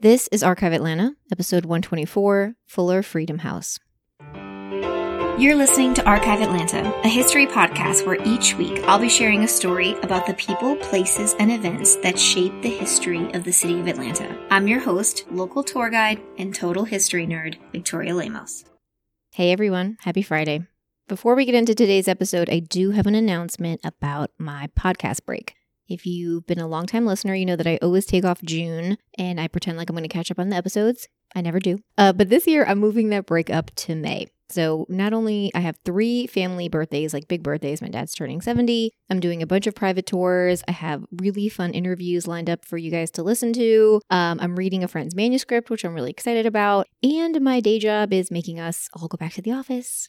This is Archive Atlanta, episode 124 Fuller Freedom House. You're listening to Archive Atlanta, a history podcast where each week I'll be sharing a story about the people, places, and events that shape the history of the city of Atlanta. I'm your host, local tour guide, and total history nerd, Victoria Lemos. Hey everyone, happy Friday. Before we get into today's episode, I do have an announcement about my podcast break. If you've been a longtime listener, you know that I always take off June and I pretend like I'm going to catch up on the episodes. I never do. Uh, but this year, I'm moving that break up to May. So not only I have three family birthdays, like big birthdays, my dad's turning 70. I'm doing a bunch of private tours. I have really fun interviews lined up for you guys to listen to. Um, I'm reading a friend's manuscript, which I'm really excited about. And my day job is making us all go back to the office,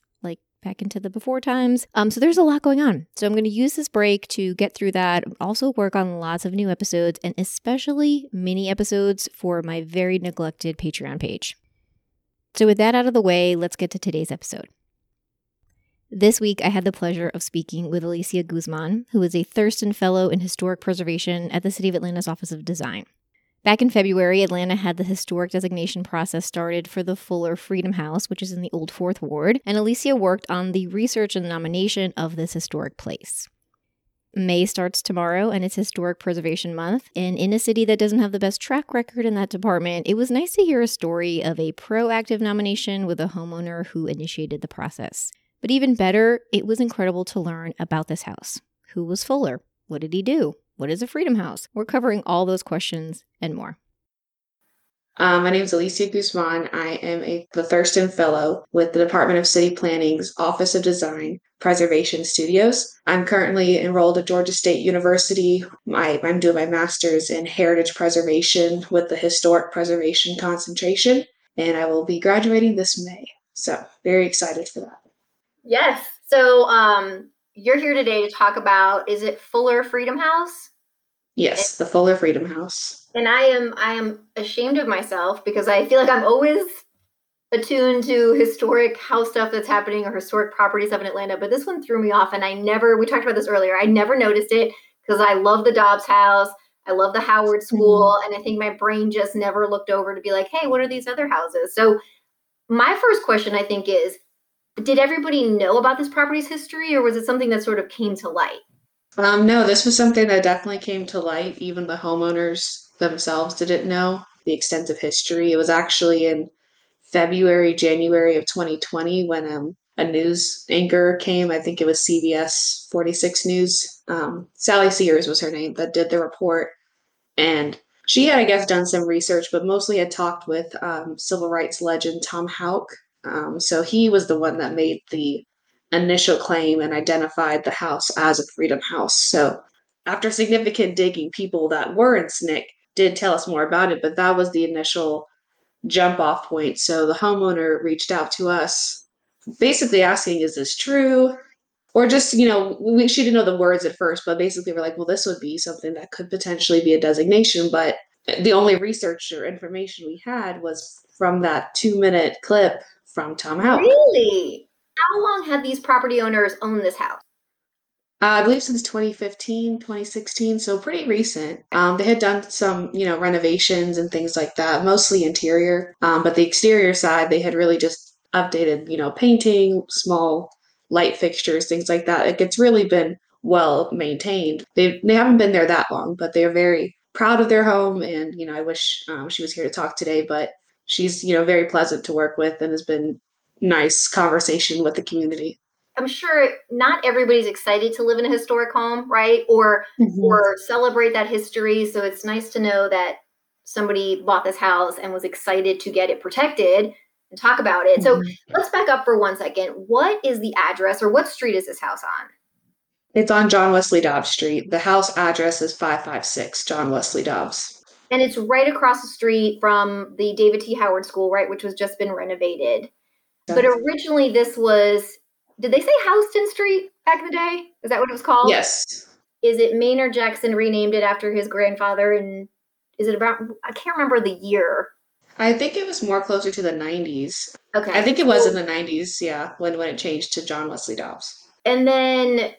back into the before times. Um, so there's a lot going on. So I'm going to use this break to get through that, also work on lots of new episodes and especially mini episodes for my very neglected Patreon page. So, with that out of the way, let's get to today's episode. This week, I had the pleasure of speaking with Alicia Guzman, who is a Thurston Fellow in Historic Preservation at the City of Atlanta's Office of Design. Back in February, Atlanta had the historic designation process started for the Fuller Freedom House, which is in the Old Fourth Ward, and Alicia worked on the research and nomination of this historic place. May starts tomorrow and it's Historic Preservation Month. And in a city that doesn't have the best track record in that department, it was nice to hear a story of a proactive nomination with a homeowner who initiated the process. But even better, it was incredible to learn about this house. Who was Fuller? What did he do? What is a Freedom House? We're covering all those questions and more. Um, my name is Alicia Guzman. I am a the Thurston Fellow with the Department of City Planning's Office of Design Preservation Studios. I'm currently enrolled at Georgia State University. I, I'm doing my master's in heritage preservation with the historic preservation concentration, and I will be graduating this May. So, very excited for that. Yes. So, um, you're here today to talk about is it Fuller Freedom House? Yes, the Fuller Freedom House. And I am I am ashamed of myself because I feel like I'm always attuned to historic house stuff that's happening or historic properties stuff in Atlanta, but this one threw me off and I never we talked about this earlier. I never noticed it because I love the Dobbs house. I love the Howard School mm-hmm. and I think my brain just never looked over to be like, "Hey, what are these other houses?" So my first question I think is did everybody know about this property's history or was it something that sort of came to light? Um, no, this was something that definitely came to light. Even the homeowners themselves didn't know the extent of history. It was actually in February, January of 2020 when um, a news anchor came. I think it was CBS 46 News. Um, Sally Sears was her name that did the report. And she had, I guess, done some research, but mostly had talked with um, civil rights legend Tom Houck. Um, so he was the one that made the initial claim and identified the house as a freedom house. So after significant digging, people that were in SNCC did tell us more about it, but that was the initial jump off point. So the homeowner reached out to us, basically asking, "Is this true?" Or just, you know, we, she didn't know the words at first, but basically we're like, well, this would be something that could potentially be a designation. But the only research or information we had was from that two minute clip from Tom Houck. Really? How long have these property owners owned this house? Uh, I believe since 2015, 2016, so pretty recent. Um, they had done some, you know, renovations and things like that, mostly interior. Um, but the exterior side, they had really just updated, you know, painting, small light fixtures, things like that. Like it's really been well maintained. They they haven't been there that long, but they are very proud of their home. And you know, I wish um, she was here to talk today, but she's you know very pleasant to work with and has been nice conversation with the community. I'm sure not everybody's excited to live in a historic home, right? Or mm-hmm. or celebrate that history. So it's nice to know that somebody bought this house and was excited to get it protected and talk about it. Mm-hmm. So let's back up for one second. What is the address or what street is this house on? It's on John Wesley Dobbs Street. The house address is 556 John Wesley Dobbs. And it's right across the street from the David T. Howard School, right, which was just been renovated. But originally, this was did they say Houston Street back in the day? Is that what it was called? Yes. Is it Maynard Jackson renamed it after his grandfather? And is it about, I can't remember the year. I think it was more closer to the 90s. Okay. I think it was in the 90s, yeah, when, when it changed to John Wesley Dobbs. And then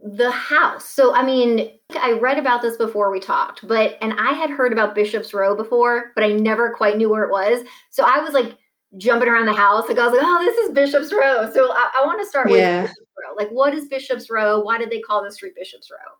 the house. So, I mean, I read about this before we talked, but, and I had heard about Bishop's Row before, but I never quite knew where it was. So I was like jumping around the house. Like, I was like, oh, this is Bishop's Row. So I, I want to start with Bishop's Row. Like, what is Bishop's Row? Why did they call the street Bishop's Row?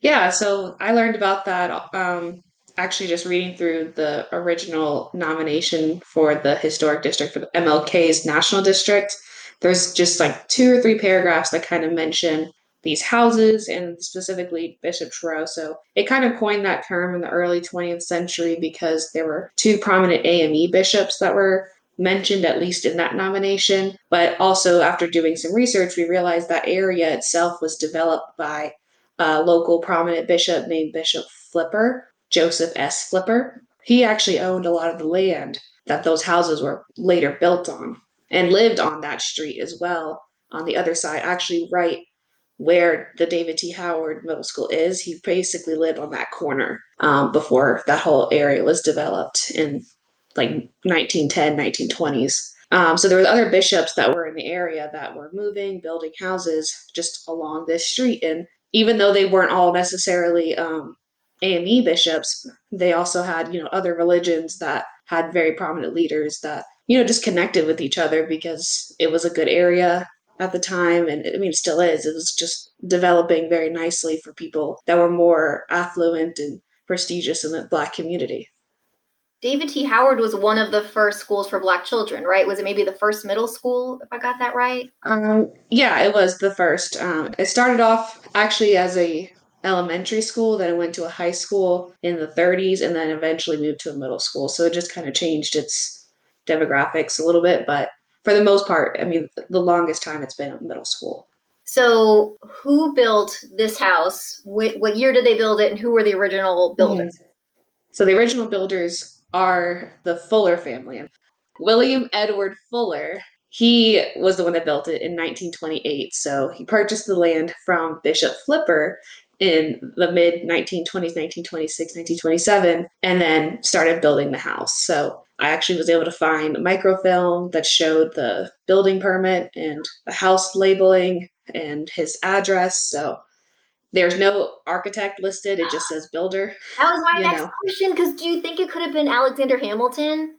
Yeah, so I learned about that um, actually just reading through the original nomination for the historic district for the MLK's national district. There's just like two or three paragraphs that kind of mention these houses and specifically Bishop's Row. So it kind of coined that term in the early 20th century because there were two prominent AME bishops that were mentioned at least in that nomination. But also after doing some research, we realized that area itself was developed by a local prominent bishop named Bishop Flipper, Joseph S. Flipper. He actually owned a lot of the land that those houses were later built on and lived on that street as well on the other side, actually, right where the David T. Howard Middle School is. He basically lived on that corner um, before that whole area was developed in like 1910, 1920s. Um, so there were other bishops that were in the area that were moving, building houses just along this street. And even though they weren't all necessarily um, AME bishops, they also had, you know, other religions that had very prominent leaders that, you know, just connected with each other because it was a good area at the time. And I mean, it still is. It was just developing very nicely for people that were more affluent and prestigious in the Black community. David T. Howard was one of the first schools for Black children, right? Was it maybe the first middle school, if I got that right? Um, yeah, it was the first. Um, it started off actually as a elementary school, then it went to a high school in the 30s, and then eventually moved to a middle school. So it just kind of changed its demographics a little bit, but for the most part, I mean, the longest time it's been a middle school. So, who built this house? What, what year did they build it, and who were the original builders? So the original builders are the Fuller family. William Edward Fuller, he was the one that built it in 1928. So he purchased the land from Bishop Flipper in the mid 1920s, 1926, 1927, and then started building the house. So I actually was able to find microfilm that showed the building permit and the house labeling and his address. So there's no architect listed, it just says builder. That was my You next know. question. Because do you think it could have been Alexander Hamilton?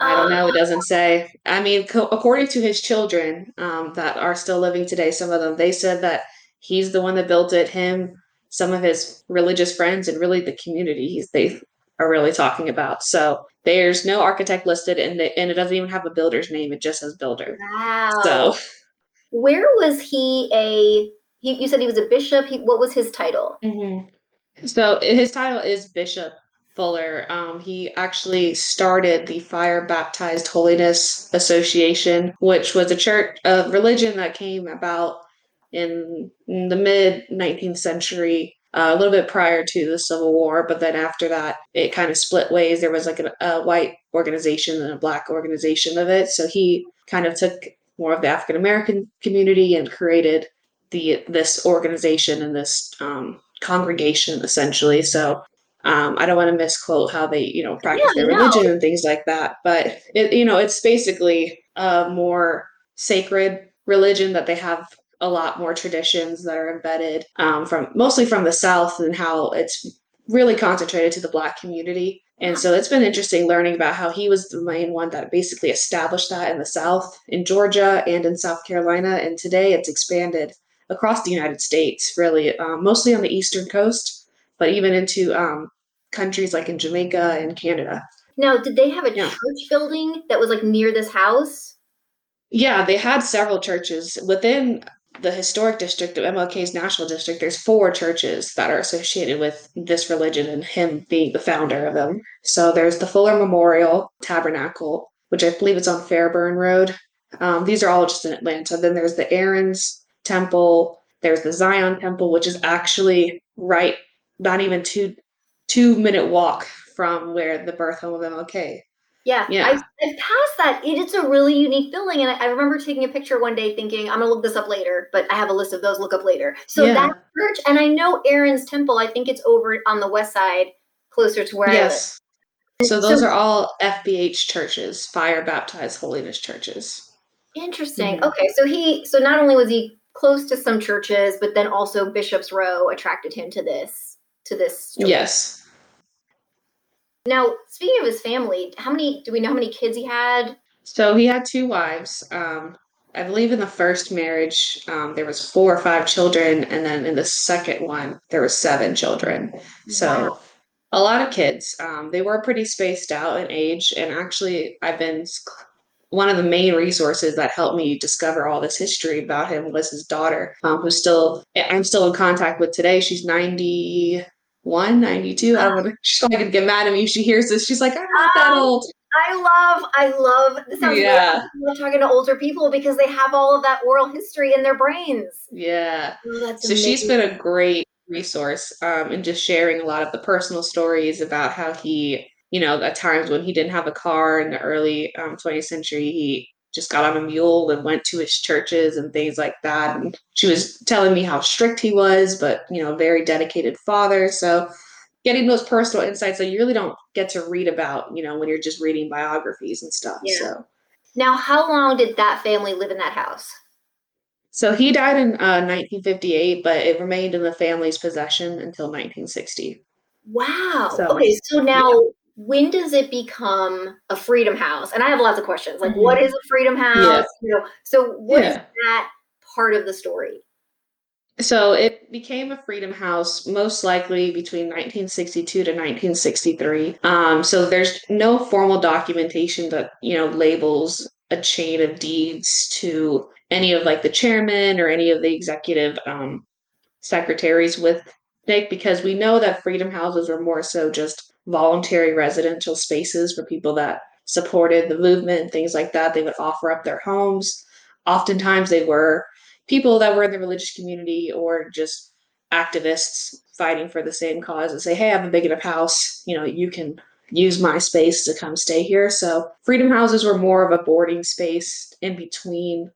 I don't know. It doesn't say. I mean, co- according to his children um, that are still living today, some of them, they said that he's the one that built it. Him, some of his religious friends, and really the community he's, they are really talking about. So there's no architect listed, and, the, and it doesn't even have a builder's name. It just says builder. Wow. So where was he a? He, you said he was a bishop. He, what was his title? So his title is Bishop Fuller. Um, he actually started the Fire Baptized Holiness Association, which was a church of religion that came about in, in the mid 19th century. Uh, a little bit prior to the Civil War, but then after that, it kind of split ways. There was like a, a white organization and a black organization of it. So he kind of took more of the African American community and created the this organization and this um, congregation essentially. So um, I don't want to misquote how they you know practice Yeah, their no. religion and things like that, but it you know it's basically a more sacred religion that they have a lot more traditions that are embedded um, from mostly from the South and how it's really concentrated to the Black community. And so it's been interesting learning about how he was the main one that basically established that in the South, in Georgia, and in South Carolina. And today it's expanded across the United States, really, um, mostly on the eastern coast, but even into um, countries like in Jamaica and Canada. Now, did they have a Yeah. church building that was like near this house? Yeah, they had several churches within the historic district of MLK's national district. There's four churches that are associated with this religion and him being the founder of them. So there's the Fuller Memorial Tabernacle, which I believe is on Fairburn Road. Um, these are all just in Atlanta. Then there's the Aaron's Temple. There's the Zion Temple, which is actually right, not even two two minute walk from where the birth home of MLK. Yeah, Yeah. I've, I've passed that. It, it's a really unique building, and I, I remember taking a picture one day, thinking, "I'm gonna look this up later," but I have a list of those. Look up later. So Yeah. that church, and I know Aaron's Temple. I think it's over on the west side, closer to where Yes. I live. So those are all FBH churches, fire baptized holiness churches. Interesting. Mhm. Okay, so he, so not only was he close to some churches, but then also Bishop's Row attracted him to this to this story. Yes. Now, speaking of his family, how many do we know how many kids he had? So he had two wives. Um, I believe in the first marriage um, there was four or five children, and then in the second one there was seven children. So Wow. a lot of kids. Um, they were pretty spaced out in age, and actually, I've been one of the main resources that helped me discover all this history about him was his daughter, um, who's still I'm still in contact with today. She's 91, 92. I don't know. She's probably gonna get mad at me if she hears this. She's like, I'm not that Oh. old. I love, I love. This sounds Yeah. yeah. I love talking to older people because they have all of that oral history in their brains. Yeah. Oh, So she's been a great resource um, in just sharing a lot of the personal stories about how he, you know, at times when he didn't have a car in the early um, 20th century, he just got on a mule and went to his churches and things like that. And she was telling me how strict he was, but, you know, very dedicated father. So getting those personal insights that you really don't get to read about, you know, when you're just reading biographies and stuff. Yeah. So. Now, how long did that family live in that house? So he died in uh, 1958, but it remained in the family's possession until 1960. Wow. So- okay, so now when does it become a freedom house? And I have lots of questions. Like, what is a freedom house? You know, so what is Yeah. that part of the story? So it became a freedom house most likely between 1962 to 1963. Um, so there's no formal documentation that you know labels a chain of deeds to any of like the chairman or any of the executive um, secretaries with SNCC because we know that freedom houses were more so just voluntary residential spaces for people that supported the movement and things like that. They would offer up their homes. Oftentimes they were people that were in the religious community or just activists fighting for the same cause and say, hey, I have a big enough house, you know, you can use my space to come stay here. So freedom houses were more of a boarding space in between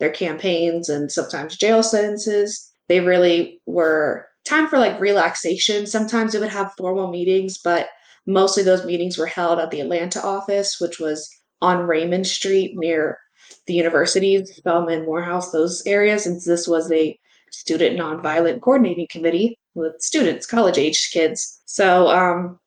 their campaigns and sometimes jail sentences. They really were time for like relaxation. Sometimes they would have formal meetings, but mostly those meetings were held at the Atlanta office, which was on Raymond Street near the universities, Spelman, Morehouse, those areas. And this was a student nonviolent coordinating committee with students, college age kids. So, um,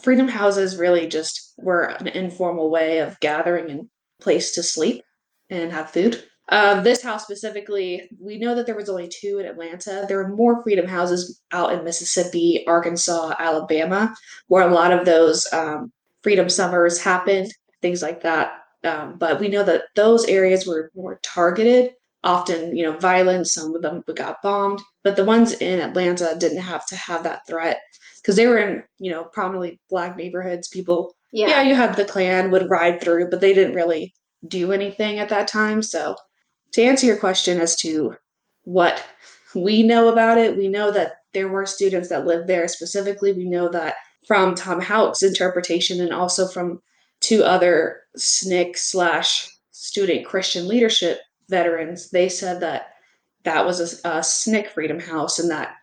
freedom houses really just were an informal way of gathering and place to sleep and have food. Uh, this house specifically, we know that there was only two in Atlanta. There were more freedom houses out in Mississippi, Arkansas, Alabama, where a lot of those um, freedom summers happened, things like that. Um, but we know that those areas were more targeted, often, you know, violent. Some of them got bombed, but the ones in Atlanta didn't have to have that threat because they were in, you know, prominently black neighborhoods. People, Yeah. yeah, you had the Klan would ride through, but they didn't really do anything at that time. So, to answer your question as to what we know about it, we know that there were students that lived there specifically. We know that from Tom Houck's interpretation and also from two other SNCC slash student Christian leadership veterans, they said that that was a, a SNCC Freedom House and that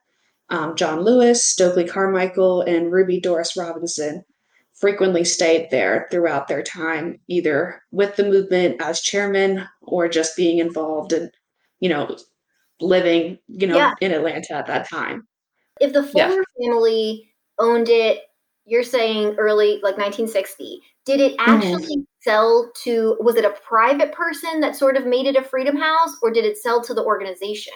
um, John Lewis, Stokely Carmichael, and Ruby Doris Robinson frequently stayed there throughout their time, either with the movement as chairman or just being involved and, you know, living, you know, Yeah. in Atlanta at that time. If the Yeah. Fuller family owned it, you're saying early, like 1960, did it Mm-hmm. actually sell to, was it a private person that sort of made it a freedom house or did it sell to the organization?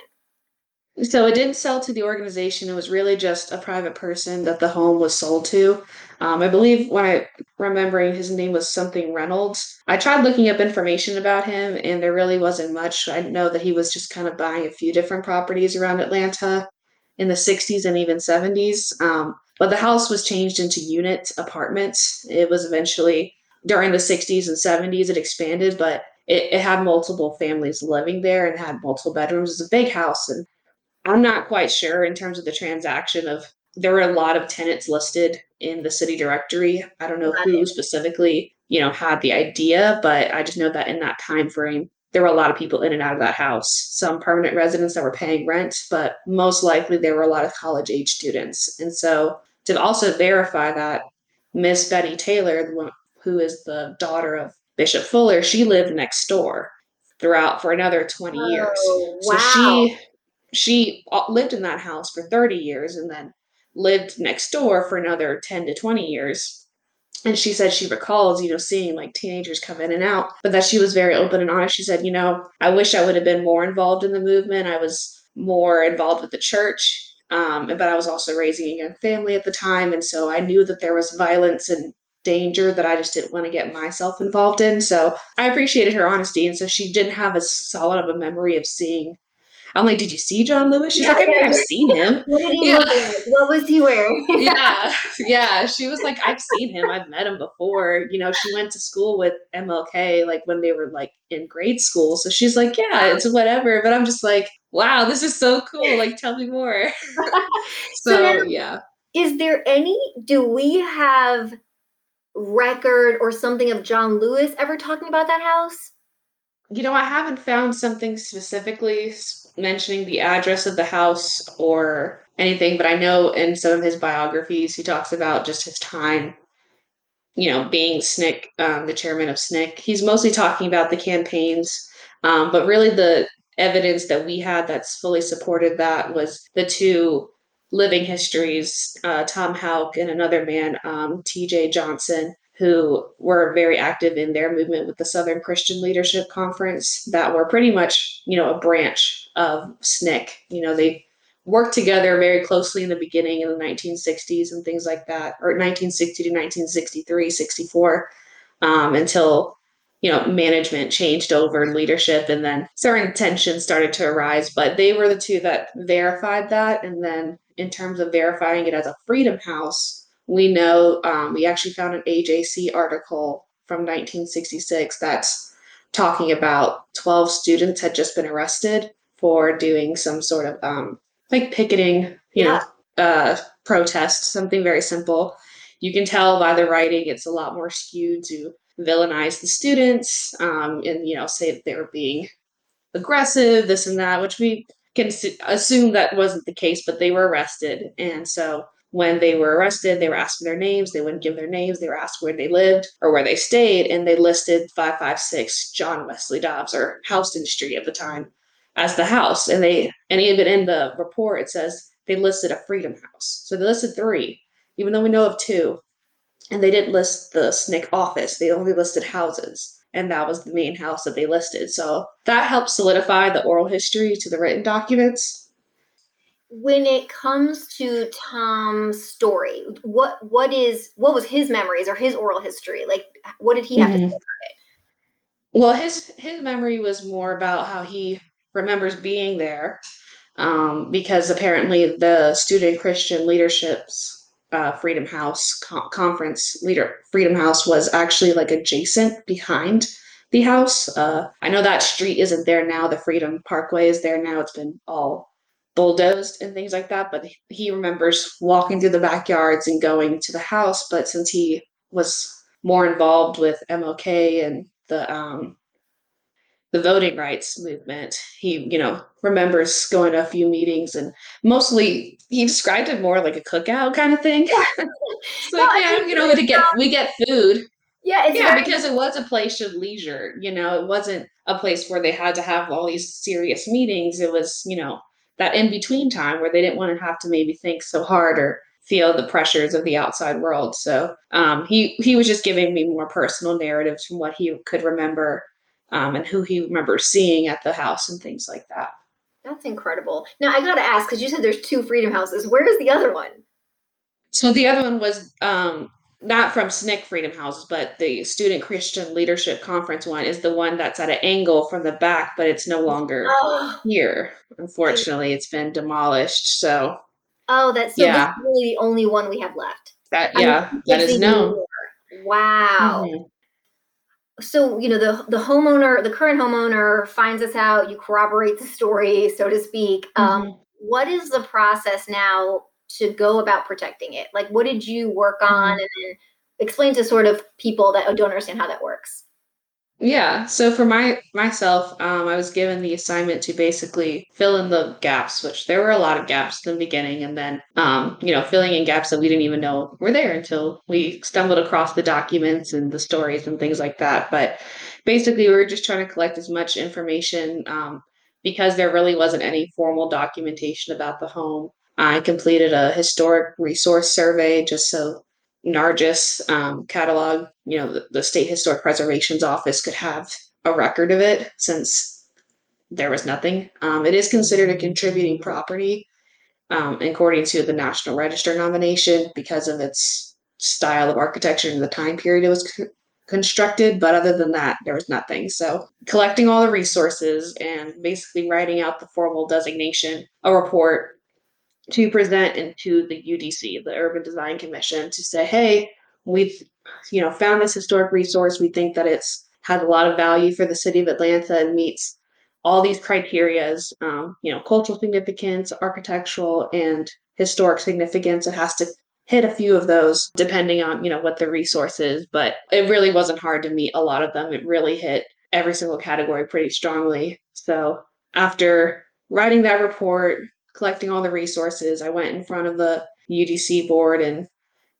So it didn't sell to the organization. It was really just a private person that the home was sold to. Um, I believe when I remembering his name was something Reynolds. I tried looking up information about him, and there really wasn't much. I know that he was just kind of buying a few different properties around Atlanta in the 60s and even 70s. Um, but the house was changed into unit apartments. It was eventually during the 60s and 70s. It expanded, but it, it had multiple families living there and had multiple bedrooms. It's a big house, and I'm not quite sure in terms of the transaction of there were a lot of tenants listed in the city directory. I don't know who specifically, you know, had the idea, but I just know that in that time frame there were a lot of people in and out of that house. Some permanent residents that were paying rent, but most likely there were a lot of college age students. And so to also verify that Miss Betty Taylor, the one who is the daughter of Bishop Fuller, she lived next door throughout for another 20 years. Oh, So wow. she she uh, lived in that house for 30 years and then lived next door for another 10 to 20 years. And she said she recalls, you know, seeing like teenagers come in and out, but that she was very open and honest. She said, you know, I wish I would have been more involved in the movement. I was more involved with the church, um, but I was also raising a young family at the time. And so I knew that there was violence and danger that I just didn't want to get myself involved in. So I appreciated her honesty. And so she didn't have as solid of a memory of seeing. I'm like, did you see John Lewis? She's Yeah, like, I mean, yeah. I've seen him. What Yeah. like? What was he wearing? yeah, yeah. She was like, I've seen him. I've met him before. You know, she went to school with MLK like when they were like in grade school. So she's like, yeah, it's whatever. But I'm just like, wow, this is so cool. Like, tell me more. So so yeah. Is there any, do we have record or something of John Lewis ever talking about that house? You know, I haven't found something specifically mentioning the address of the house or anything, but I know in some of his biographies he talks about just his time, you know, being SNCC, um, the chairman of SNCC. He's mostly talking about the campaigns, um, but really the evidence that we had that's fully supported that was the two living histories, uh, Tom Houck and another man, um, TJ Johnson, who were very active in their movement with the Southern Christian Leadership Conference, that were pretty much, you know, a branch of SNCC. You know, they worked together very closely in the beginning in the 1960s and things like that, or 1960 to 1963, 64, um, until you know management changed over leadership and then certain tensions started to arise but they were the two that verified that and then in terms of verifying it as a freedom house we know um, we actually found an ajc article from 1966 that's talking about 12 students had just been arrested for doing some sort of um, like picketing you know uh, protest something very simple. You can tell by the writing it's a lot more skewed to villainize the students um, and you know say that they were being aggressive this and that which we can assume that wasn't the case but they were arrested. And so when they were arrested they were asked for their names they wouldn't give their names they were asked where they lived or where they stayed and they listed 556 john wesley dobbs or houston street at the time as the house and they and even in the report it says they listed a freedom house so they listed three even though we know of two and they didn't list the SNCC office. They only listed houses, and that was the main house that they listed. So that helped solidify the oral history to the written documents. When it comes to Tom's story, what what is what was his memories or his oral history? Like what did he have to Mhm. say? Well, his his memory was more about how he remembers being there, um, because apparently the Student Christian Leadership's uh, Freedom House co- conference leader Freedom House was actually like adjacent behind the house. Uh, I know that street isn't there now. The Freedom Parkway is there now. It's been all bulldozed and things like that. But he remembers walking through the backyards and going to the house. But since he was more involved with MLK and the um, the voting rights movement. He, you know, remembers going to a few meetings and mostly he described it more like a cookout kind of thing. it's like, No, yeah, you know, we get we get food. Yeah, it's yeah, very- because it was a place of leisure. You know, it wasn't a place where they had to have all these serious meetings. It was, you know, that in between time where they didn't want to have to maybe think so hard or feel the pressures of the outside world. So um, he he was just giving me more personal narratives from what he could remember um, and who he remembers seeing at the house and things like that. That's incredible. Now I gotta ask because you said there's two Freedom Houses. Where is the other one? So the other one was um, not from SNCC Freedom Houses, but the Student Christian Leadership Conference one is the one that's at an angle from the back, but it's no longer Oh, here. Unfortunately, it's been demolished. So oh, that's so Yeah. this is really the only one we have left. that I mean, yeah, that there's is known. Wow. Mhm. So you know the the homeowner, the current homeowner finds us out. You corroborate the story, so to speak. Um, Mhm. what is the process now to go about protecting it? Like, what did you work on, Mhm. and then explain to sort of people that don't understand how that works? Yeah. So for my myself, um, I was given the assignment to basically fill in the gaps, which there were a lot of gaps in the beginning, and then um, you know, filling in gaps that we didn't even know were there until we stumbled across the documents and the stories and things like that. But basically, we were just trying to collect as much information um, because there really wasn't any formal documentation about the home. I completed a historic resource survey just so GNAHRGIS um, catalog, you know, the, the State Historic Preservation's Office could have a record of it since there was nothing. Um, it is considered a contributing property um, according to the National Register nomination because of its style of architecture and the time period it was constructed. But other than that, there was nothing. So collecting all the resources and basically writing out the formal designation, a report to present into the UDC, the Urban Design Commission, to say, hey, we've you know found this historic resource. We think that it's has a lot of value for the city of Atlanta and meets all these criterias, um, you know, cultural significance, architectural, and historic significance. It has to hit a few of those depending on you know what the resource is but it really wasn't hard to meet a lot of them it really hit every single category pretty strongly so after writing that report collecting all the resources. I went in front of the UDC board and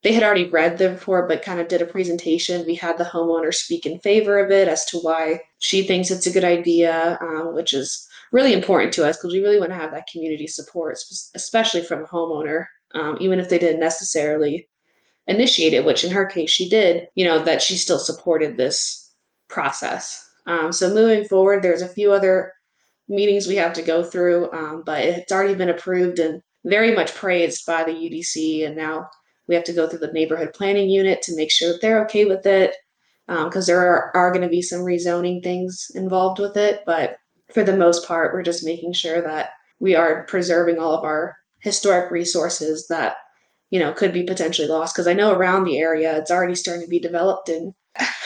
they had already read the report but kind of did a presentation. We had the homeowner speak in favor of it as to why she thinks it's a good idea, um, which is really important to us because we really want to have that community support, especially from a homeowner, um, even if they didn't necessarily initiate it, which in her case she did, you know, that she still supported this process. Um, so moving forward, there's a few other meetings we have to go through, um, but it's already been approved and very much praised by the UDC. And now we have to go through the neighborhood planning unit to make sure that they're okay with it, because um, there are, are going to be some rezoning things involved with it. But for the most part, we're just making sure that we are preserving all of our historic resources that you know could be potentially lost. Because I know around the area, it's already starting to be developed, and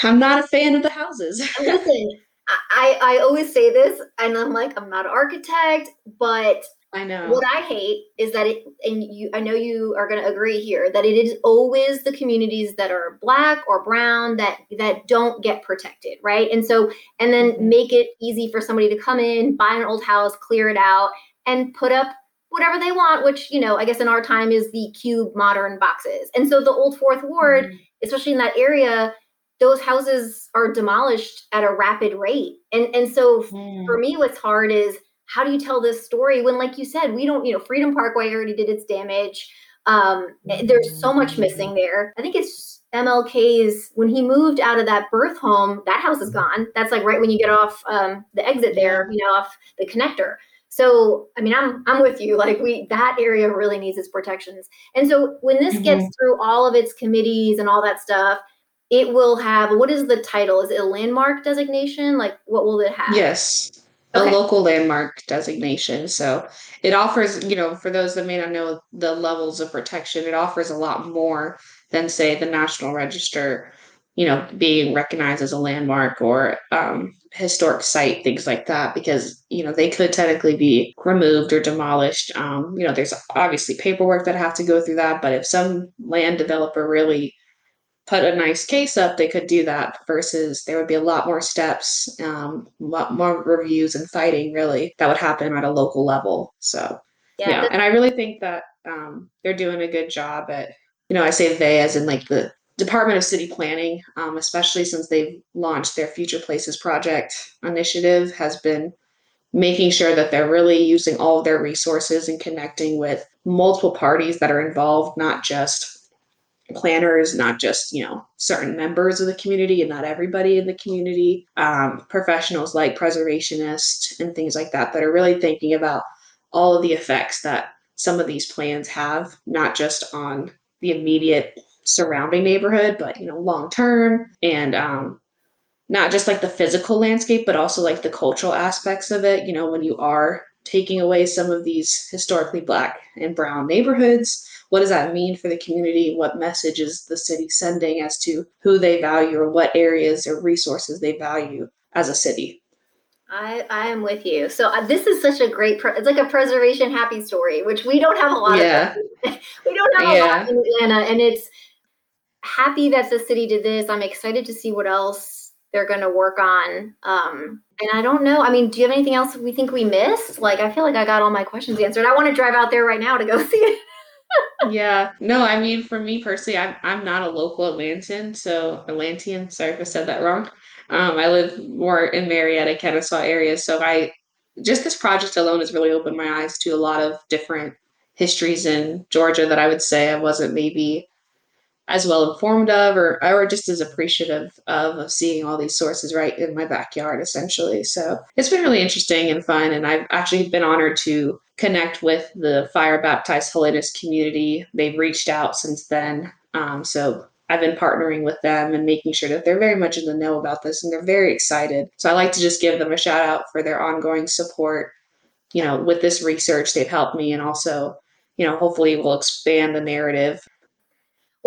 I'm not a fan of the houses. Listen, I, I always say this, and I'm like, I'm not an architect, but I know what I hate is that it, and you, I know you are going to agree here that it is always the communities that are black or brown that that don't get protected, right? And so, and then mm-hmm. make it easy for somebody to come in, buy an old house, clear it out, and put up whatever they want, which you know, I guess in our time is the cube modern boxes. And so, the old Fourth Ward, mm-hmm. especially in that area those houses are demolished at a rapid rate. And and so mm. for me what's hard is how do you tell this story when like you said we don't you know Freedom Parkway already did its damage. Um, there's so much missing there. I think it's MLK's when he moved out of that birth home, that house is gone. That's like right when you get off um, the exit there, you know, off the connector. So, I mean, I'm I'm with you. Like we that area really needs its protections. And so when this mm-hmm. gets through all of its committees and all that stuff, it will have what is the title? Is it a landmark designation? Like what will it have? Yes. Okay. A local landmark designation. So it offers, you know, for those that may not know the levels of protection, it offers a lot more than say the National Register, you know, being recognized as a landmark or um, historic site, things like that, because you know they could technically be removed or demolished. Um, you know, there's obviously paperwork that have to go through that, but if some land developer really put a nice case up, they could do that versus there would be a lot more steps, um, a lot more reviews and fighting really that would happen at a local level. So, yeah. yeah. And I really think that um, they're doing a good job at, you know, I say they as in like the Department of City Planning, um, especially since they've launched their Future Places Project initiative, has been making sure that they're really using all of their resources and connecting with multiple parties that are involved, not just planners, not just you know certain members of the community and not everybody in the community, um, professionals like preservationists and things like that that are really thinking about all of the effects that some of these plans have, not just on the immediate surrounding neighborhood, but you know long term and um, not just like the physical landscape, but also like the cultural aspects of it. You know, when you are taking away some of these historically black and brown neighborhoods what does that mean for the community? What message is the city sending as to who they value or what areas or resources they value as a city? I, I am with you. So uh, this is such a great, pre- it's like a preservation happy story, which we don't have a lot yeah. of. we don't have a lot in Atlanta, and it's happy that the city did this. I'm excited to see what else they're going to work on. Um, and I don't know. I mean, do you have anything else we think we missed? Like, I feel like I got all my questions answered. I want to drive out there right now to go see it. Yeah. No, I mean, for me personally, I'm, I'm not a local Atlantean. So, Atlantean, sorry if I said that wrong. Um, I live more in Marietta, Kennesaw area. So, I just this project alone has really opened my eyes to a lot of different histories in Georgia that I would say I wasn't maybe as well informed of or or just as appreciative of, of seeing all these sources right in my backyard essentially. So it's been really interesting and fun and i've actually been honored to connect with the fire baptized holiness community. They've reached out since then um, so i've been partnering with them and making sure that they're very much in the know about this and they're very excited. So i like to just give them a shout out for their ongoing support you know with this research they've helped me and also you know hopefully will expand the narrative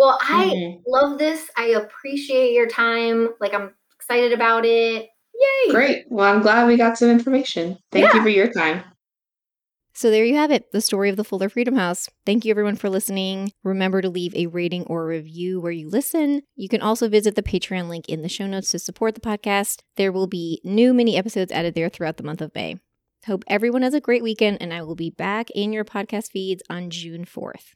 well, I mm-hmm. love this. I appreciate your time. Like, I'm excited about it. Yay! Great. Well, I'm glad we got some information. Thank yeah. you for your time. So there you have it, the story of the Fuller Freedom House. Thank you everyone for listening. Remember to leave a rating or a review where you listen. You can also visit the Patreon link in the show notes to support the podcast. There will be new mini episodes added there throughout the month of May. Hope everyone has a great weekend, and I will be back in your podcast feeds on June 4th.